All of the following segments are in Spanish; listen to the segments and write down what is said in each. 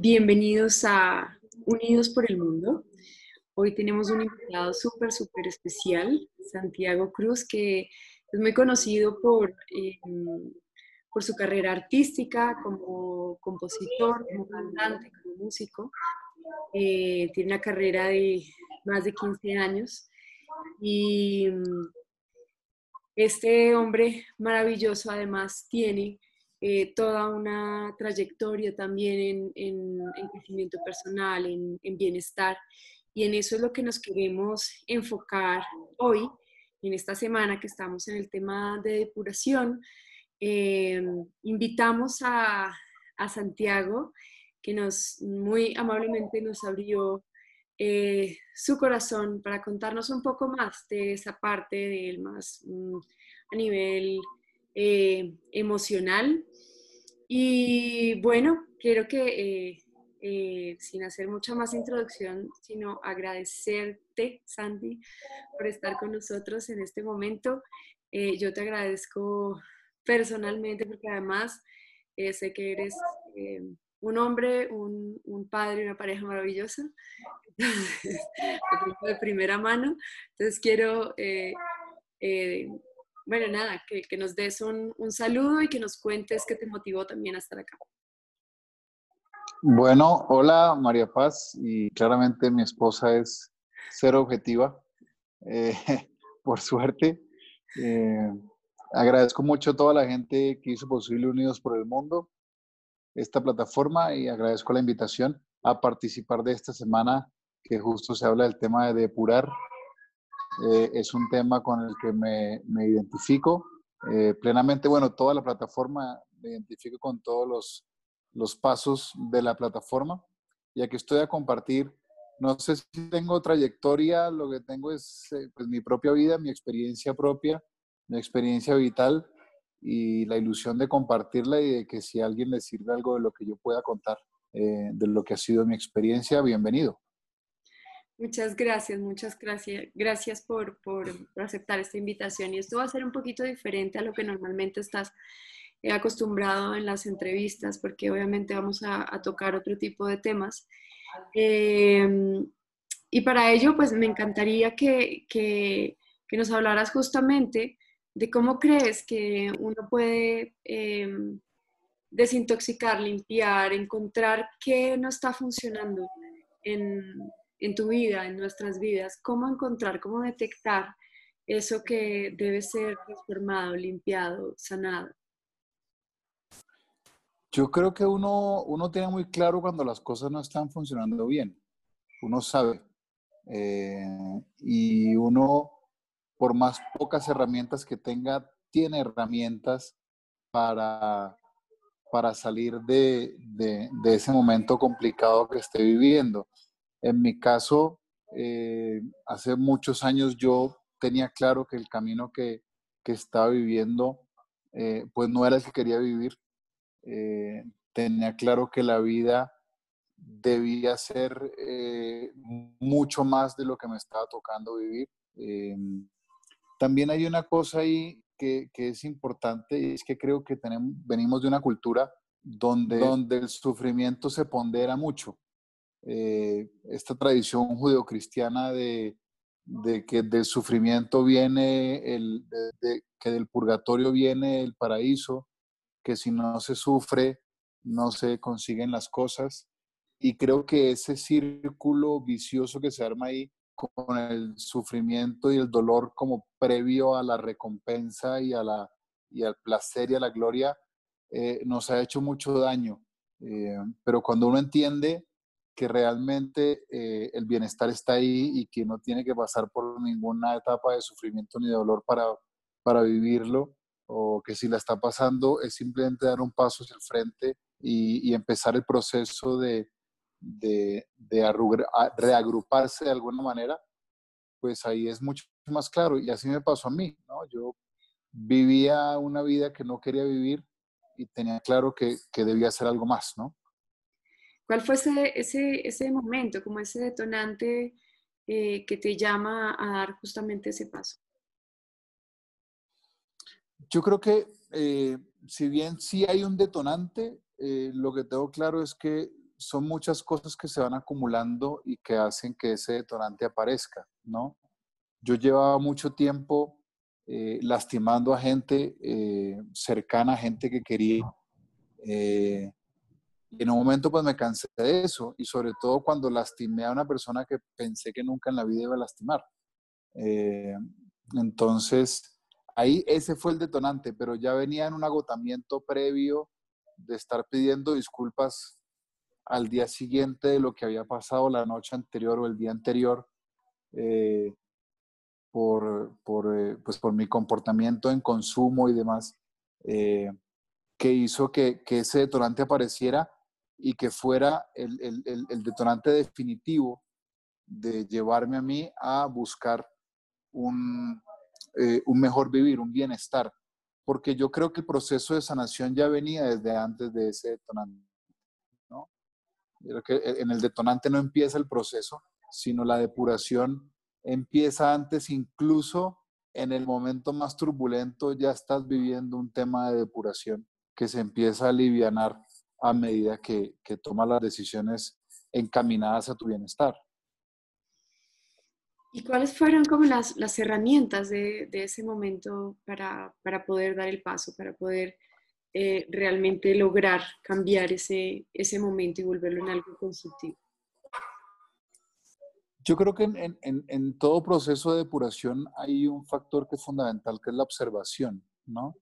Bienvenidos a Unidos por el Mundo. Hoy tenemos un invitado súper, súper especial, Santiago Cruz, que es muy conocido por, em, por su carrera artística como compositor, como cantante, como músico. Eh, tiene una carrera de más de 15 años y mm, este hombre maravilloso además tiene eh, toda una trayectoria también en, crecimiento personal, en, bienestar. Y en eso es lo que nos queremos enfocar hoy, en esta semana que estamos en el tema de depuración. Eh, invitamos a, Santiago, que nos muy amablemente nos abrió eh, su corazón para contarnos un poco más de esa parte de él, más mm, a nivel emocional. Y bueno, quiero que, eh, eh, sin hacer mucha más introducción, sino agradecerte, Sandy, por estar con nosotros en este momento. yo te agradezco personalmente porque además sé que eres un hombre, un, un, padre, una pareja maravillosa, de primera mano. Entonces quiero bueno, nada, que, nos des un, saludo y que nos cuentes qué te motivó también a estar acá. Bueno, hola María Paz y claramente mi esposa es cero objetiva, eh, por suerte. Eh, agradezco mucho a toda la gente que hizo posible Unidos por el Mundo, esta plataforma, y agradezco la invitación a participar de esta semana que justo se habla del tema de depurar eh, es un tema con el que me, me identifico eh, plenamente. Bueno, toda la plataforma, me identifico con todos los, los pasos de la plataforma. Ya que estoy a compartir, no sé si tengo trayectoria, lo que tengo es eh, pues, mi propia vida, mi experiencia propia, mi experiencia vital y la ilusión de compartirla y de que si a alguien le sirve algo de lo que yo pueda contar, de lo que ha sido mi experiencia, bienvenido. Muchas gracias, muchas gracias, gracias por, aceptar esta invitación. Y esto va a ser un poquito diferente a lo que normalmente estás eh, acostumbrado en las entrevistas, porque obviamente vamos a, tocar otro tipo de temas. Em, y para ello, pues me encantaría que, que, nos hablaras justamente de cómo crees que uno puede em, desintoxicar, limpiar, encontrar qué no está funcionando en, en tu vida, en nuestras vidas, cómo encontrar, cómo detectar eso que debe ser transformado, limpiado, sanado. Yo creo que uno, uno tiene muy claro cuando las cosas no están funcionando bien. Uno sabe. Eh, y uno, por más pocas herramientas que tenga, tiene herramientas para, para salir de, de ese momento complicado que esté viviendo. En mi caso, eh, hace muchos años yo tenía claro que el camino que, estaba viviendo, eh, pues no era el que quería vivir. Eh, tenía claro que la vida debía ser mucho más de lo que me estaba tocando vivir. también hay una cosa ahí que, es importante y es que creo que tenemos, venimos de una cultura donde, donde el sufrimiento se pondera mucho. Eh, esta tradición judeocristiana de, de que del sufrimiento viene el, que del purgatorio viene el paraíso, que si no se sufre no se consiguen las cosas. Y creo que ese círculo vicioso que se arma ahí con el sufrimiento y el dolor como previo a la recompensa y, a la, y al placer y a la gloria, eh, nos ha hecho mucho daño. Eh, pero cuando uno entiende que realmente eh, el bienestar está ahí y que no tiene que pasar por ninguna etapa de sufrimiento ni de dolor para, para vivirlo, o que si la está pasando es simplemente dar un paso hacia el frente y, empezar el proceso de, de, reagruparse de alguna manera, pues ahí es mucho más claro. Y así me pasó a mí, ¿no? Yo vivía una vida que no quería vivir y tenía claro que, que debía hacer algo más, ¿no? ¿Cuál fue ese, ese, momento, como ese detonante eh, que te llama a dar justamente ese paso? Yo creo que eh, si bien sí hay un detonante, eh, lo que tengo claro es que son muchas cosas que se van acumulando y que hacen que ese detonante aparezca, ¿no? Yo llevaba mucho tiempo lastimando a gente cercana, gente que quería. Y en un momento pues me cansé de eso y sobre todo cuando lastimé a una persona que pensé que nunca en la vida iba a lastimar. entonces, ahí ese fue el detonante, pero ya venía en un agotamiento previo de estar pidiendo disculpas al día siguiente de lo que había pasado la noche anterior o el día anterior eh, por, por, eh, pues por mi comportamiento en consumo y demás, eh, que hizo que, que, ese detonante apareciera y que fuera el, el, el, detonante definitivo de llevarme a mí a buscar un, un mejor vivir, un bienestar, porque yo creo que el proceso de sanación ya venía desde antes de ese detonante que en el detonante no empieza el proceso, sino la depuración empieza antes, incluso en el momento más turbulento ya estás viviendo un tema de depuración que se empieza a aliviar a medida que, que tomas las decisiones encaminadas a tu bienestar. ¿Y cuáles fueron como las, las herramientas de, de ese momento para, para, poder dar el paso, para poder eh, realmente lograr cambiar ese, ese momento y volverlo en algo constructivo? Yo creo que en, en, en, todo proceso de depuración hay un factor que es fundamental, que es la observación, ¿no?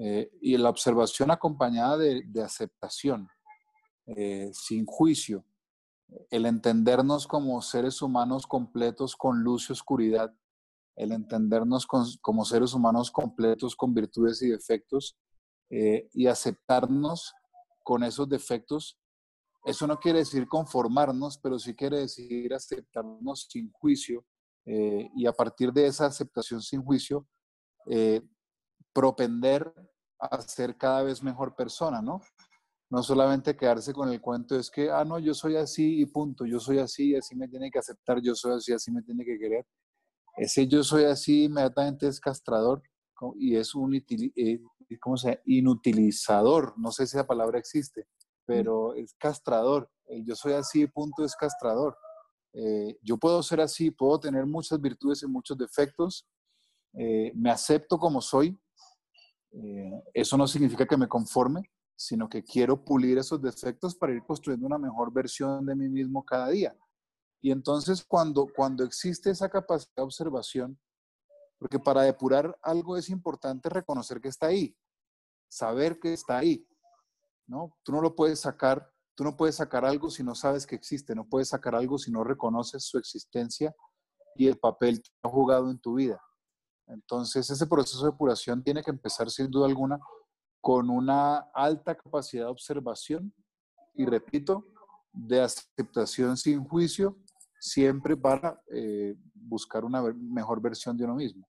Eh, y la observación acompañada de, aceptación, eh, sin juicio. El entendernos como seres humanos completos con luz y oscuridad, el entendernos como seres humanos completos con virtudes y defectos, eh, y aceptarnos con esos defectos. Eso no quiere decir conformarnos, pero sí quiere decir aceptarnos sin juicio y a partir de esa aceptación sin juicio, propender a ser cada vez mejor persona, ¿no? No solamente quedarse con el cuento es que, ah, no, yo soy así y punto, yo soy así y así me tiene que aceptar, yo soy así, así me tiene que querer. Ese yo soy así inmediatamente es castrador y es un, ¿cómo se Inutilizador, no sé si esa palabra existe, pero es castrador. yo soy así, punto, es castrador. Eh, yo puedo ser así, puedo tener muchas virtudes y muchos defectos, eh, me acepto como soy. Eh, eso no significa que me conforme, sino que quiero pulir esos defectos para ir construyendo una mejor versión de mí mismo cada día. Y entonces cuando, cuando existe esa capacidad de observación, porque para depurar algo es importante reconocer que está ahí, saber que está ahí, ¿no? Tú no lo puedes sacar, tú no puedes sacar algo si no sabes que existe, no puedes sacar algo si no reconoces su existencia y el papel que ha jugado en tu vida. Entonces, ese proceso de depuración tiene que empezar sin duda alguna con una alta capacidad de observación y, repito, de aceptación sin juicio siempre para eh, buscar una mejor versión de uno mismo.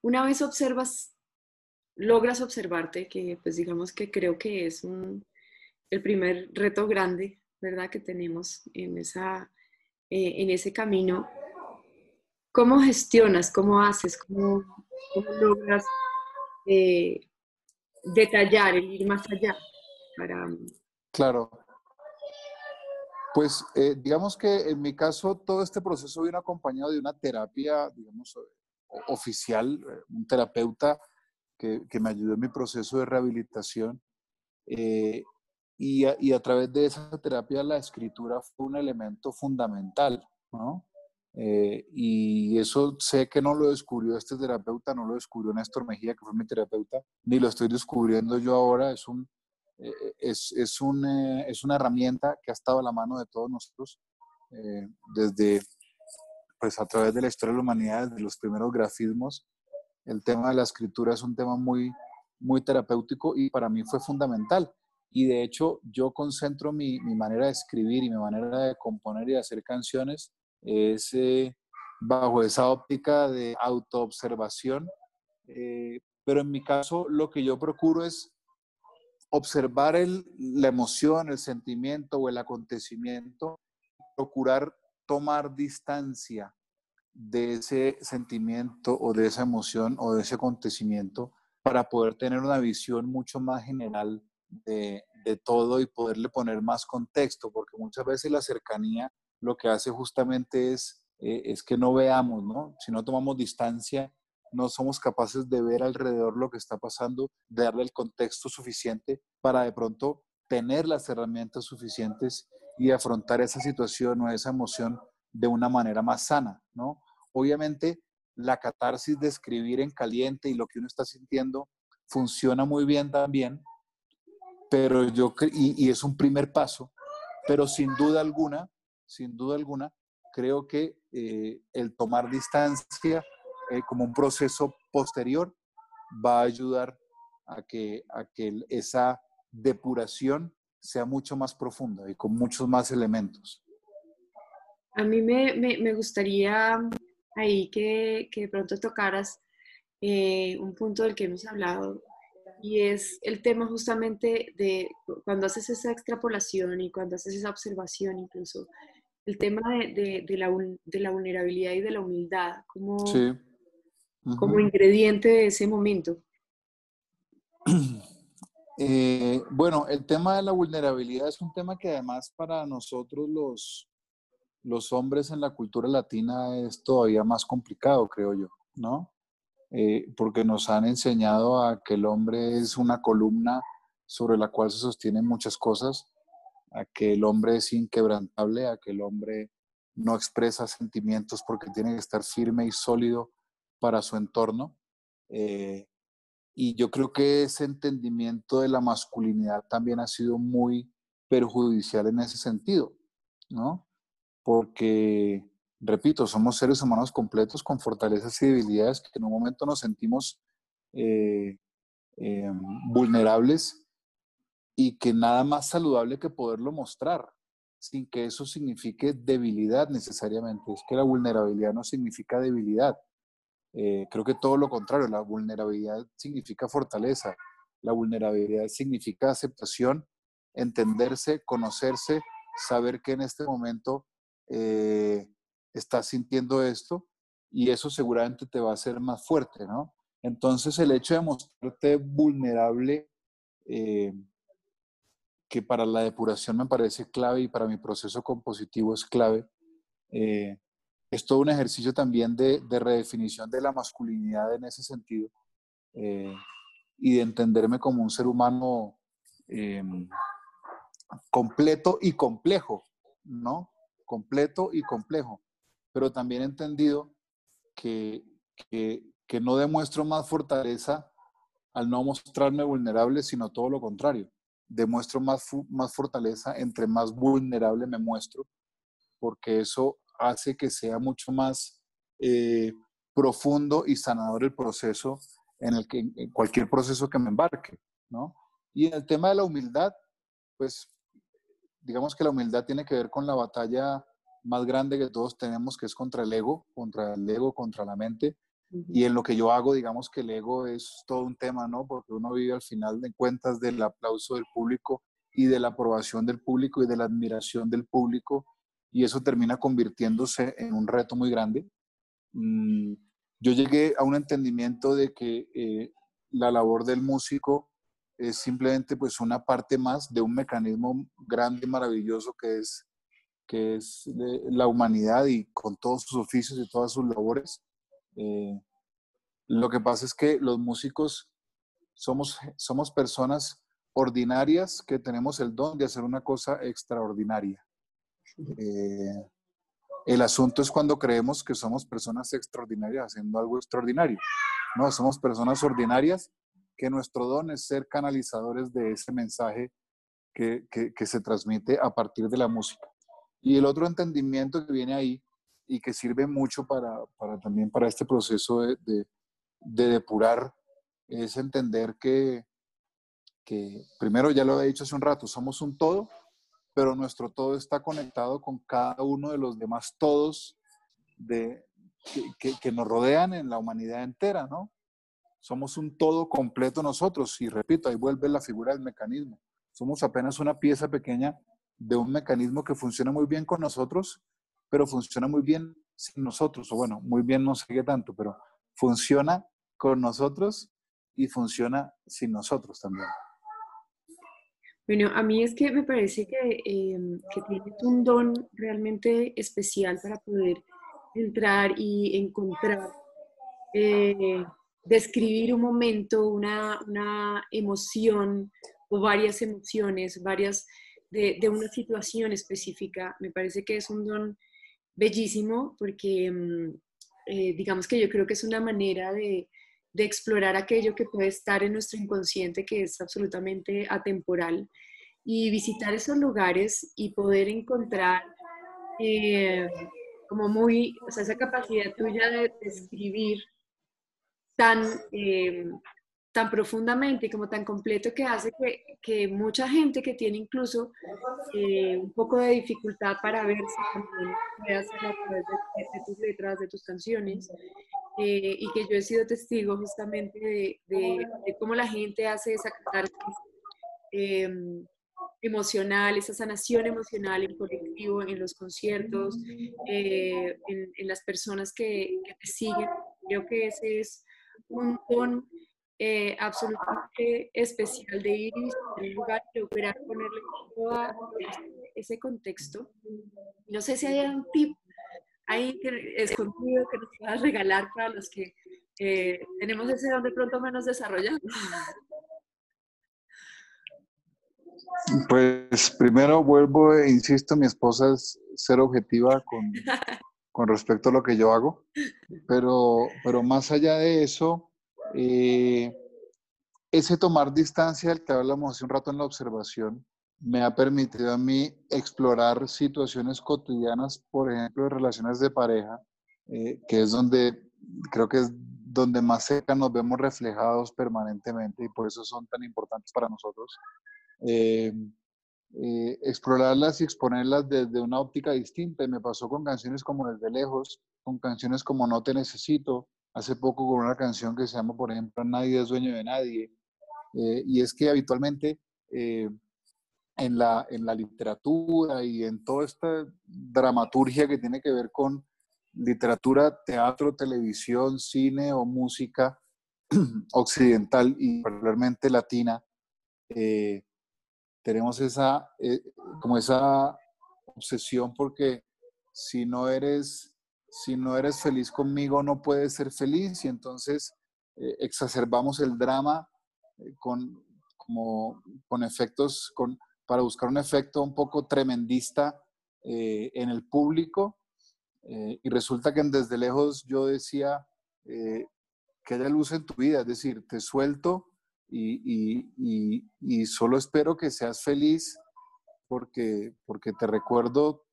Una vez observas, logras observarte, que pues digamos que creo que es el primer reto grande, ¿verdad? Que tenemos en, esa, eh, en ese camino. ¿Cómo gestionas, cómo haces, cómo, logras eh, detallar, el ir más allá? Para... Claro, pues eh, digamos que en mi caso todo este proceso vino acompañado de una terapia, digamos, oficial, eh, un terapeuta que, que me ayudó en mi proceso de rehabilitación. Eh, y, a, y, a, través de esa terapia la escritura fue un elemento fundamental, ¿no? Y eso sé que no lo descubrió este terapeuta, no lo descubrió Néstor Mejía, que fue mi terapeuta, ni lo estoy descubriendo yo ahora, es un, eh, es, es, un, eh, es, una herramienta que ha estado a la mano de todos nosotros eh, desde, pues a través de la historia de la humanidad, desde los primeros grafismos. El tema de la escritura es un tema muy, muy terapéutico y para mí fue fundamental. Y de hecho, yo concentro mi, mi manera de escribir y mi manera de componer y de hacer canciones es bajo esa óptica de autoobservación. pero en mi caso, lo que yo procuro es observar la emoción, el sentimiento o el acontecimiento, procurar tomar distancia de ese sentimiento o de esa emoción o de ese acontecimiento para poder tener una visión mucho más general de, todo y poderle poner más contexto, porque muchas veces la cercanía lo que hace justamente es, eh, es que no veamos, ¿no? Si no tomamos distancia, no somos capaces de ver alrededor lo que está pasando, de darle el contexto suficiente para de pronto tener las herramientas suficientes y afrontar esa situación o esa emoción de una manera más sana, ¿no? Obviamente, la catarsis de escribir en caliente y lo que uno está sintiendo funciona muy bien también, pero yo, y, y es un primer paso, pero sin duda alguna, sin duda alguna, creo que eh, el tomar distancia eh, como un proceso posterior va a ayudar a que, a que esa depuración sea mucho más profunda y con muchos más elementos. A mí me, me, gustaría ahí que, que, pronto tocaras eh, un punto del que hemos hablado y es el tema justamente de cuando haces esa extrapolación y cuando haces esa observación incluso, el tema de, de, la, de la, vulnerabilidad y de la humildad como, como ingrediente de ese momento. Eh, bueno, el tema de la vulnerabilidad es un tema que además para nosotros los, los hombres en la cultura latina es todavía más complicado, creo yo, ¿no? Eh, porque nos han enseñado a que el hombre es una columna sobre la cual se sostienen muchas cosas, a que el hombre es inquebrantable, a que el hombre no expresa sentimientos porque tiene que estar firme y sólido para su entorno. Eh, y yo creo que ese entendimiento de la masculinidad también ha sido muy perjudicial en ese sentido, ¿no? Porque repito, somos seres humanos completos con fortalezas y debilidades que en un momento nos sentimos eh, eh, vulnerables y que nada más saludable que poderlo mostrar, sin que eso signifique debilidad necesariamente. Es que la vulnerabilidad no significa debilidad. Eh, creo que todo lo contrario, la vulnerabilidad significa fortaleza, la vulnerabilidad significa aceptación, entenderse, conocerse, saber que en este momento estás sintiendo esto y eso seguramente te va a hacer más fuerte, ¿no? Entonces el hecho de mostrarte vulnerable, eh, que para la depuración me parece clave y para mi proceso compositivo es clave, eh, es todo un ejercicio también de, redefinición de la masculinidad en ese sentido eh, y de entenderme como un ser humano completo y complejo, ¿no? Completo y complejo pero también entendido que, que no demuestro más fortaleza al no mostrarme vulnerable, sino todo lo contrario. Demuestro más, más fortaleza entre más vulnerable me muestro, porque eso hace que sea mucho más eh, profundo y sanador el proceso en el que en cualquier proceso que me embarque, ¿no? Y en el tema de la humildad, pues digamos que la humildad tiene que ver con la batalla más grande que todos tenemos, que es contra el ego, contra el ego, contra la mente. Y en lo que yo hago, digamos que el ego es todo un tema, ¿no? Porque uno vive al final de cuentas del aplauso del público y de la aprobación del público y de la admiración del público. Y eso termina convirtiéndose en un reto muy grande. Mm, yo llegué a un entendimiento de que eh, la labor del músico es simplemente pues una parte más de un mecanismo grande y maravilloso que es que es la humanidad y con todos sus oficios y todas sus labores. Eh, lo que pasa es que los músicos somos, somos personas ordinarias que tenemos el don de hacer una cosa extraordinaria. Eh, el asunto es cuando creemos que somos personas extraordinarias haciendo algo extraordinario. No, somos personas ordinarias que nuestro don es ser canalizadores de ese mensaje que, que, que se transmite a partir de la música. Y el otro entendimiento que viene ahí y que sirve mucho para, para también para este proceso de, de, depurar es entender que, que, primero ya lo he dicho hace un rato, somos un todo, pero nuestro todo está conectado con cada uno de los demás todos de, que, que, nos rodean en la humanidad entera, ¿no? Somos un todo completo nosotros y repito, ahí vuelve la figura del mecanismo. Somos apenas una pieza pequeña de un mecanismo que funciona muy bien con nosotros, pero funciona muy bien sin nosotros, o bueno, muy bien no sé qué tanto, pero funciona con nosotros y funciona sin nosotros también. Bueno, a mí es que me parece que, em, que tienes un don realmente especial para poder entrar y encontrar, eh, describir un momento, una, una, emoción o varias emociones, varias de, de, una situación específica. Me parece que es un don bellísimo porque em, eh, digamos que yo creo que es una manera de, explorar aquello que puede estar en nuestro inconsciente, que es absolutamente atemporal, y visitar esos lugares y poder encontrar eh, como muy, o sea, esa capacidad tuya de describir tan, eh, tan profundamente y como tan completo que hace que, que mucha gente que tiene incluso eh, un poco de dificultad para verse también puede a través de, tus letras, de tus canciones, eh, y que yo he sido testigo justamente de, de, cómo la gente hace esa catarsis em, emocional, esa sanación emocional en colectivo, en los conciertos, eh, en, en, las personas que, que te siguen. Creo que ese es un don eh, absolutamente especial de ir y un lugar y lograr ponerle todo ese contexto. No sé si hay un tip ahí que, escondido que nos puedas regalar para los que eh, tenemos ese don de pronto menos desarrollado. Pues primero vuelvo e insisto, mi esposa es ser objetiva con, con respecto a lo que yo hago, pero, pero más allá de eso, eh, ese tomar distancia del que hablamos hace un rato en la observación me ha permitido a mí explorar situaciones cotidianas, por ejemplo, de relaciones de pareja, eh, que es donde creo que es donde más cerca nos vemos reflejados permanentemente y por eso son tan importantes para nosotros. Eh, explorarlas y exponerlas desde una óptica distinta. Me pasó con canciones como Desde Lejos, con canciones como No Te Necesito, hace poco con una canción que se llama, por ejemplo, Nadie es dueño de nadie. Eh, y es que habitualmente eh, en, la, en la literatura y en toda esta dramaturgia que tiene que ver con literatura, teatro, televisión, cine o música occidental y particularmente latina, eh, tenemos esa, como esa obsesión porque si no eres si no eres feliz conmigo no puedes ser feliz. Y entonces eh, exacerbamos el drama eh, con, como, con efectos, con, para buscar un efecto un poco tremendista eh, en el público. Y resulta que desde lejos yo decía que luz en tu vida, es decir, te suelto y, y, y, solo espero que seas feliz porque, porque te recuerdo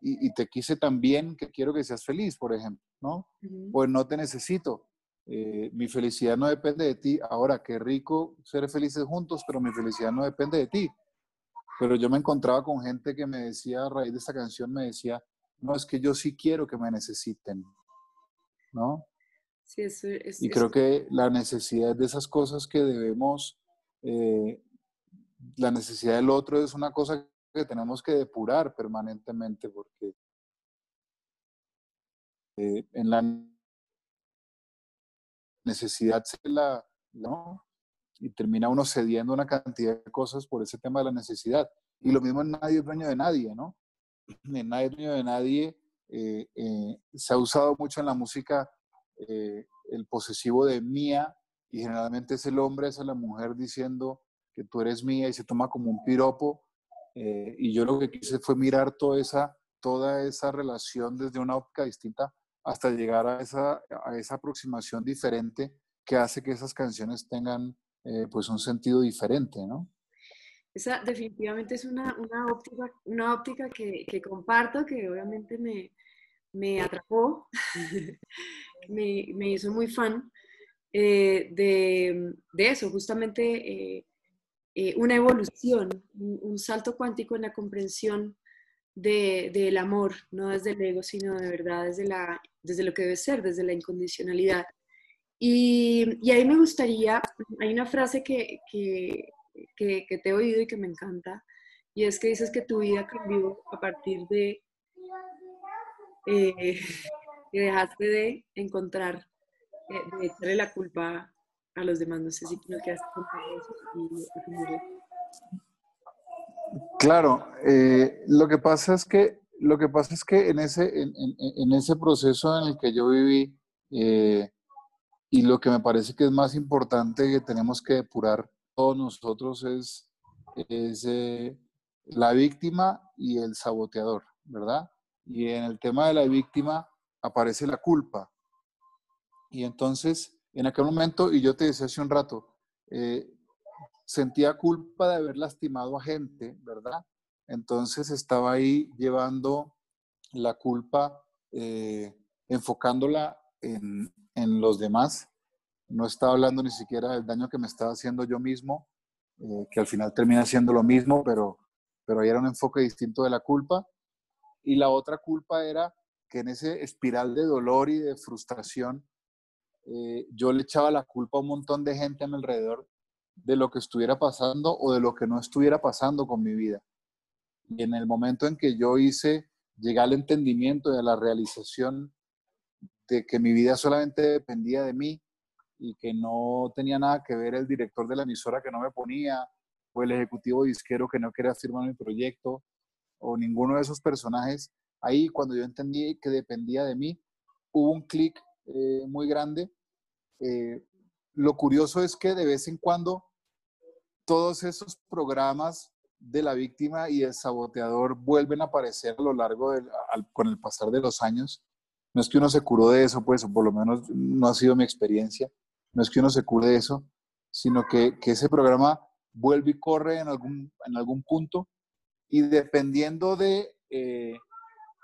y, te quise tan bien que quiero que seas feliz, por ejemplo, ¿no? Pues no te necesito. Eh, mi felicidad no depende de ti. Ahora, qué rico ser felices juntos, pero mi felicidad no depende de ti. Pero yo me encontraba con gente que me decía, a raíz de esta canción, me decía, no, es que yo sí quiero que me necesiten, ¿no? Sí, eso es, y creo que la necesidad de esas cosas que debemos, eh, la necesidad del otro es una cosa que tenemos que depurar permanentemente porque eh, en la necesidad se la, ¿no? Y termina uno cediendo una cantidad de cosas por ese tema de la necesidad. Y lo mismo en Nadie es dueño de nadie, ¿no? En Nadie es dueño de nadie eh, eh, se ha usado mucho en la música el posesivo de mía y generalmente es el hombre, es la mujer diciendo que tú eres mía y se toma como un piropo eh, y yo lo que quise fue mirar toda esa, toda esa relación desde una óptica distinta hasta llegar a esa, a esa aproximación diferente que hace que esas canciones tengan eh, pues un sentido diferente, ¿no? Esa definitivamente es una, una óptica, una óptica que, que, comparto, que obviamente me, me atrapó, me, me, hizo muy fan eh, de, de, eso, justamente eh, una evolución, un, salto cuántico en la comprensión del de, amor, no desde el ego, sino de verdad desde, la, desde lo que debe ser, desde la incondicionalidad. Y, y ahí me gustaría, hay una frase que, que, que, te he oído y que me encanta, y es que dices que tu vida cambió a partir de eh, que dejaste de encontrar, eh, de echarle la culpa a los demás. No sé si no quieras contar eso y, Claro, eh, lo que pasa es que lo que pasa es que en ese, en, ese proceso en el que yo viví, eh, y lo que me parece que es más importante que tenemos que depurar todos nosotros es, es eh, la víctima y el saboteador, ¿verdad? Y en el tema de la víctima aparece la culpa. Y entonces, en aquel momento, y yo te decía hace un rato, eh, sentía culpa de haber lastimado a gente, ¿verdad? Entonces estaba ahí llevando la culpa, eh, enfocándola en, en, los demás. No estaba hablando ni siquiera del daño que me estaba haciendo yo mismo, eh, que al final termina siendo lo mismo, pero, pero ahí era un enfoque distinto de la culpa. Y la otra culpa era que en ese espiral de dolor y de frustración, eh, yo le echaba la culpa a un montón de gente a mi alrededor de lo que estuviera pasando o de lo que no estuviera pasando con mi vida. Y en el momento en que yo hice, llegué al entendimiento y a la realización de que mi vida solamente dependía de mí y que no tenía nada que ver el director de la emisora que no me ponía, o el ejecutivo disquero que no quería firmar mi proyecto, o ninguno de esos personajes, ahí cuando yo entendí que dependía de mí, hubo un clic eh, muy grande. Eh, lo curioso es que de vez en cuando todos esos programas de la víctima y el saboteador vuelven a aparecer a lo largo del, con el pasar de los años. No es que uno se curó de eso, pues, o por lo menos no ha sido mi experiencia. No es que uno se cure de eso, sino que, que ese programa vuelve y corre en algún, en algún punto y dependiendo de eh,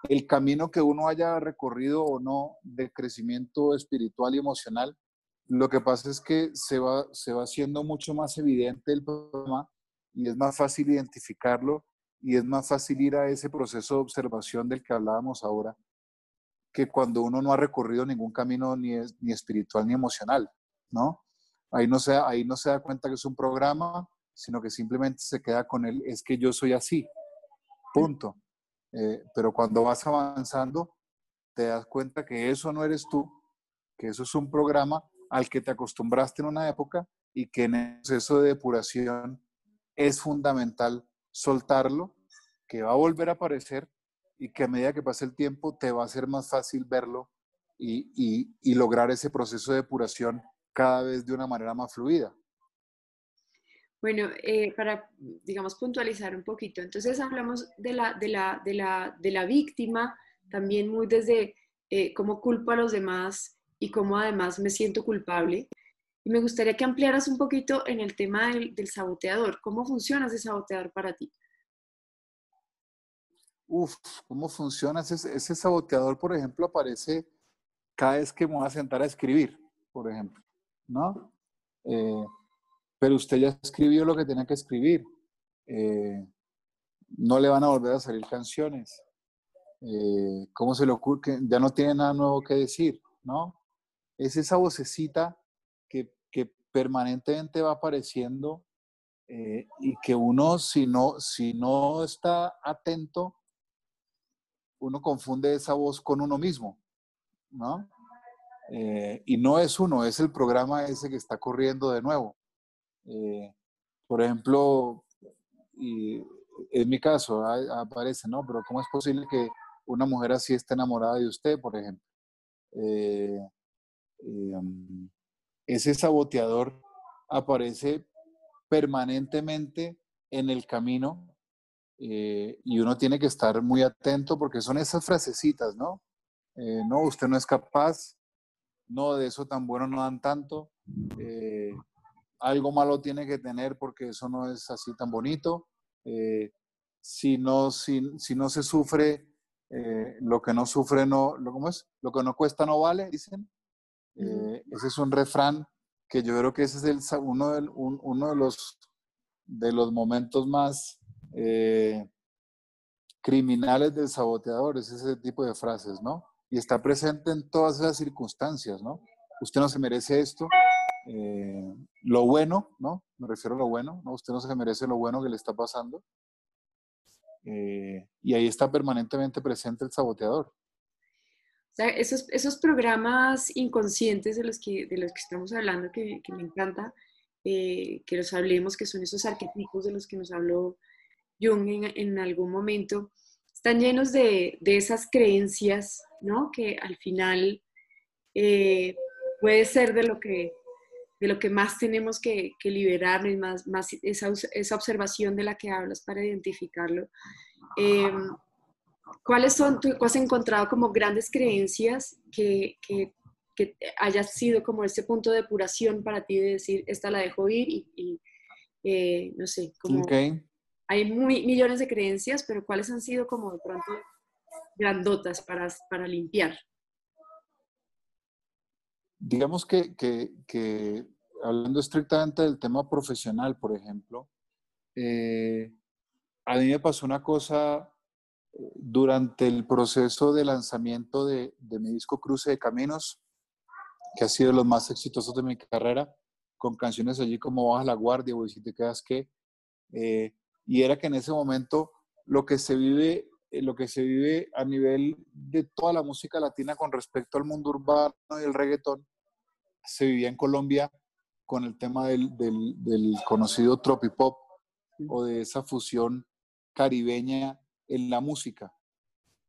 el camino que uno haya recorrido o no de crecimiento espiritual y emocional, lo que pasa es que se va, se va haciendo mucho más evidente el problema y es más fácil identificarlo y es más fácil ir a ese proceso de observación del que hablábamos ahora que cuando uno no ha recorrido ningún camino ni, ni espiritual ni emocional, ¿no? Ahí no, se, ahí no se da cuenta que es un programa, sino que simplemente se queda con él, es que yo soy así, punto. Eh, pero cuando vas avanzando, te das cuenta que eso no eres tú, que eso es un programa al que te acostumbraste en una época y que en el proceso de depuración es fundamental soltarlo, que va a volver a aparecer y que a medida que pase el tiempo te va a ser más fácil verlo y, y, lograr ese proceso de depuración cada vez de una manera más fluida. Bueno, eh, para, digamos, puntualizar un poquito, entonces hablamos de la, de la, de la, de la víctima, también muy desde eh, cómo culpo a los demás y cómo además me siento culpable. Y me gustaría que ampliaras un poquito en el tema del, saboteador. ¿Cómo funciona ese saboteador para ti? Uf, ¿cómo funciona? Ese, ese saboteador, por ejemplo, aparece cada vez que me voy a sentar a escribir, por ejemplo, ¿no? Eh, pero usted ya escribió lo que tenía que escribir. Eh, no le van a volver a salir canciones. Eh, ¿Cómo se le ocurre? Que ya no tiene nada nuevo que decir, ¿no? Es esa vocecita permanentemente va apareciendo eh, y que uno, si no, si no está atento, uno confunde esa voz con uno mismo, ¿no? Y no es uno, es el programa ese que está corriendo de nuevo. Eh, por ejemplo, y en mi caso aparece, ¿no? Pero ¿cómo es posible que una mujer así esté enamorada de usted, por ejemplo? Um, ese saboteador aparece permanentemente en el camino eh, y uno tiene que estar muy atento porque son esas frasecitas, ¿no? Eh, no, usted no es capaz, no, de eso tan bueno no dan tanto, eh, algo malo tiene que tener porque eso no es así tan bonito, si, no, si, si, no se sufre, lo que no sufre no, ¿cómo es? Lo que no cuesta no vale, dicen. Eh, ese es un refrán que yo creo que ese es el, uno, de, uno de, los, de los momentos más eh, criminales del saboteador, es ese tipo de frases, ¿no? Y está presente en todas esas circunstancias, ¿no? Usted no se merece esto, eh, lo bueno, ¿no? Me refiero a lo bueno, ¿no? Usted no se merece lo bueno que le está pasando. y ahí está permanentemente presente el saboteador esos, esos programas inconscientes de los que, de los que estamos hablando, que, que me encanta, eh, que los hablemos, que son esos arquetipos de los que nos habló Jung en, algún momento, están llenos de, esas creencias, ¿no? Que al final eh, puede ser de lo que de lo que más tenemos que, que liberarnos, más, más esa, esa, observación de la que hablas para identificarlo. Em, ¿Cuáles son, tú has encontrado como grandes creencias que, que, que hayas sido como ese punto de depuración para ti de decir, esta la dejo ir y, eh, no sé, como... Hay muy, millones de creencias, pero ¿cuáles han sido como de pronto grandotas para, para limpiar? Digamos que, que, que, hablando estrictamente del tema profesional, por ejemplo, eh, a mí me pasó una cosa durante el proceso de lanzamiento de, mi disco Cruce de Caminos, que ha sido los más exitosos de mi carrera, con canciones allí como Baja la Guardia o Si te quedas que, eh, y era que en ese momento lo que se vive, eh, lo que se vive a nivel de toda la música latina con respecto al mundo urbano y el reggaetón, se vivía en Colombia con el tema del, del, del conocido tropipop o de esa fusión caribeña en la música.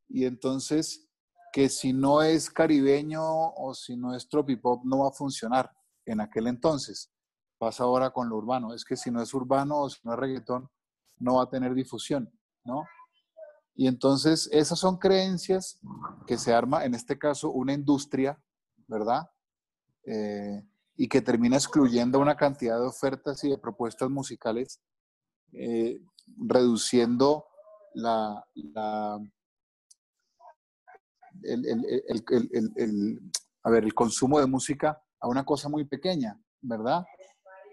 Y entonces, que si no es caribeño o si no es tropipop, no va a funcionar en aquel entonces. Pasa ahora con lo urbano. Es que si no es urbano o si no es reggaetón, no va a tener difusión, ¿no? Y entonces esas son creencias que se arma, en este caso, una industria, ¿verdad? Eh, y que termina excluyendo una cantidad de ofertas y de propuestas musicales, eh, reduciendo la, el, a ver, el consumo de música a una cosa muy pequeña, ¿verdad?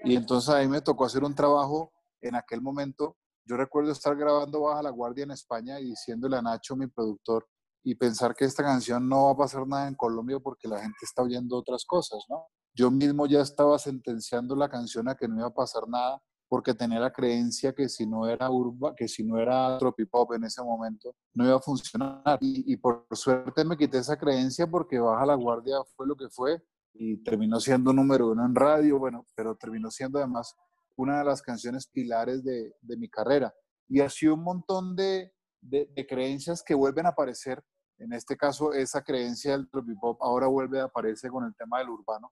Y entonces a mí me tocó hacer un trabajo en aquel momento. Yo recuerdo estar grabando Baja la Guardia en España y diciéndole a Nacho, mi productor, y pensar que esta canción no va a pasar nada en Colombia porque la gente está oyendo otras cosas, ¿no? Yo mismo ya estaba sentenciando la canción a que no iba a pasar nada porque tenía la creencia que si no era urba, que si no era tropipop en ese momento, no iba a funcionar. Y, por suerte me quité esa creencia porque Baja la Guardia fue lo que fue y terminó siendo número uno en radio, bueno, pero terminó siendo además una de las canciones pilares de, de mi carrera. Y así un montón de, de, creencias que vuelven a aparecer. En este caso, esa creencia del tropipop ahora vuelve a aparecer con el tema del urbano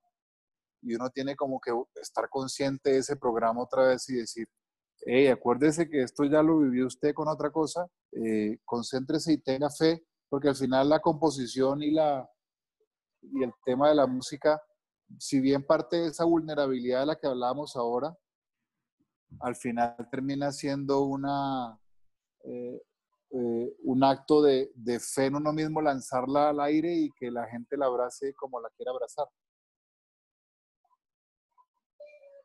y uno tiene como que estar consciente de ese programa otra vez y decir, hey, acuérdese que esto ya lo vivió usted con otra cosa, eh, concéntrese y tenga fe, porque al final la composición y, la, y el tema de la música, si bien parte de esa vulnerabilidad de la que hablábamos ahora, al final termina siendo una, eh, eh, un acto de, de fe en uno mismo, lanzarla al aire y que la gente la abrace como la quiera abrazar.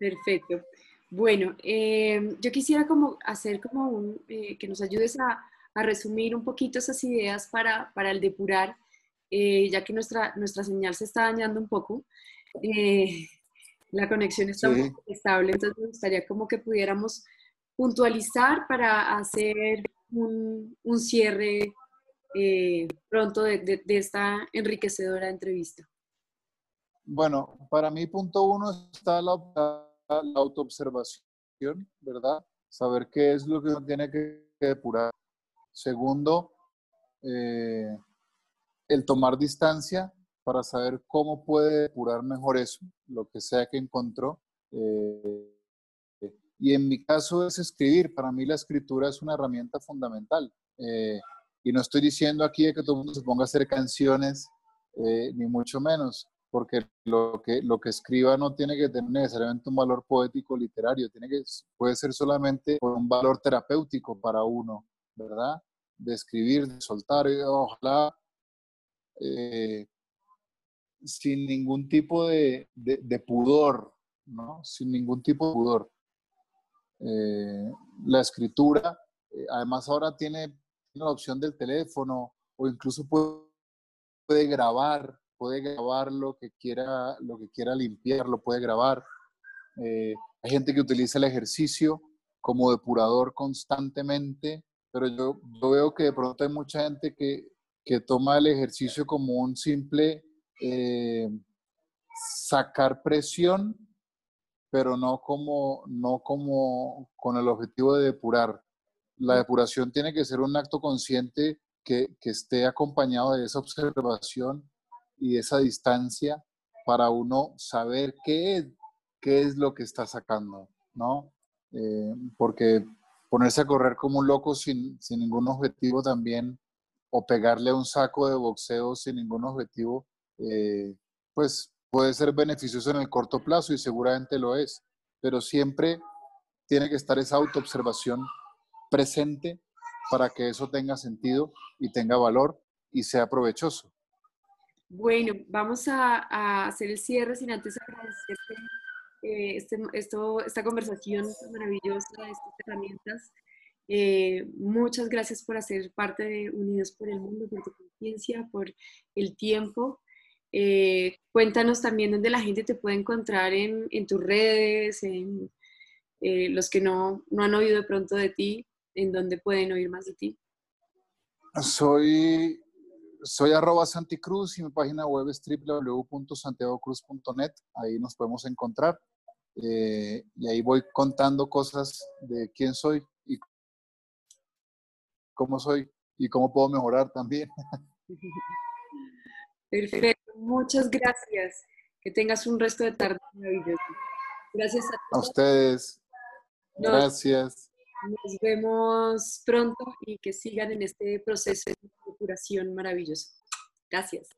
Perfecto. Bueno, eh, yo quisiera como hacer como un, eh, que nos ayudes a, resumir un poquito esas ideas para, para el depurar, eh, ya que nuestra, nuestra señal se está dañando un poco. la conexión está muy un estable, entonces me gustaría como que pudiéramos puntualizar para hacer un, un cierre pronto de, esta enriquecedora entrevista. Bueno, para mí punto uno está la autoobservación, ¿verdad? Saber qué es lo que uno tiene que depurar. Segundo, eh, el tomar distancia para saber cómo puede depurar mejor eso, lo que sea que encontró. Eh, y en mi caso es escribir. Para mí la escritura es una herramienta fundamental. Eh, y no estoy diciendo aquí que todo el mundo se ponga a hacer canciones, ni mucho menos porque lo que, lo que escriba no tiene que tener necesariamente un valor poético literario, tiene que, puede ser solamente un valor terapéutico para uno, ¿verdad? De escribir, de soltar, ojalá eh, sin ningún tipo de, de, pudor, ¿no? Sin ningún tipo de pudor. Eh, la escritura, eh, además ahora tiene, tiene, la opción del teléfono o incluso puede, grabar puede grabar lo que quiera, lo que quiera limpiar, lo puede grabar. Eh, hay gente que utiliza el ejercicio como depurador constantemente, pero yo, veo que de pronto hay mucha gente que, que toma el ejercicio como un simple eh, sacar presión, pero no como, no como con el objetivo de depurar. La depuración tiene que ser un acto consciente que, que esté acompañado de esa observación y esa distancia para uno saber qué es, qué es lo que está sacando, ¿no? Eh, porque ponerse a correr como un loco sin, sin, ningún objetivo también, o pegarle a un saco de boxeo sin ningún objetivo, eh, pues puede ser beneficioso en el corto plazo y seguramente lo es, pero siempre tiene que estar esa autoobservación presente para que eso tenga sentido y tenga valor y sea provechoso. Bueno, vamos a, hacer el cierre sin antes agradecerte eh, este, esto, esta conversación maravillosa, estas herramientas. Eh, muchas gracias por hacer parte de Unidos por el Mundo, por tu conciencia, por el tiempo. Eh, cuéntanos también dónde la gente te puede encontrar en, en tus redes, en los que no, no han oído de pronto de ti, en dónde pueden oír más de ti. Soy soy arroba Santicruz y mi página web es www.santiagocruz.net. Ahí nos podemos encontrar. Eh, y ahí voy contando cosas de quién soy y cómo soy y cómo puedo mejorar también. Perfecto, muchas gracias. Que tengas un resto de tarde maravilloso. Gracias a todos. A ustedes. gracias. Nos vemos pronto y que sigan en este proceso de curación maravilloso. Gracias.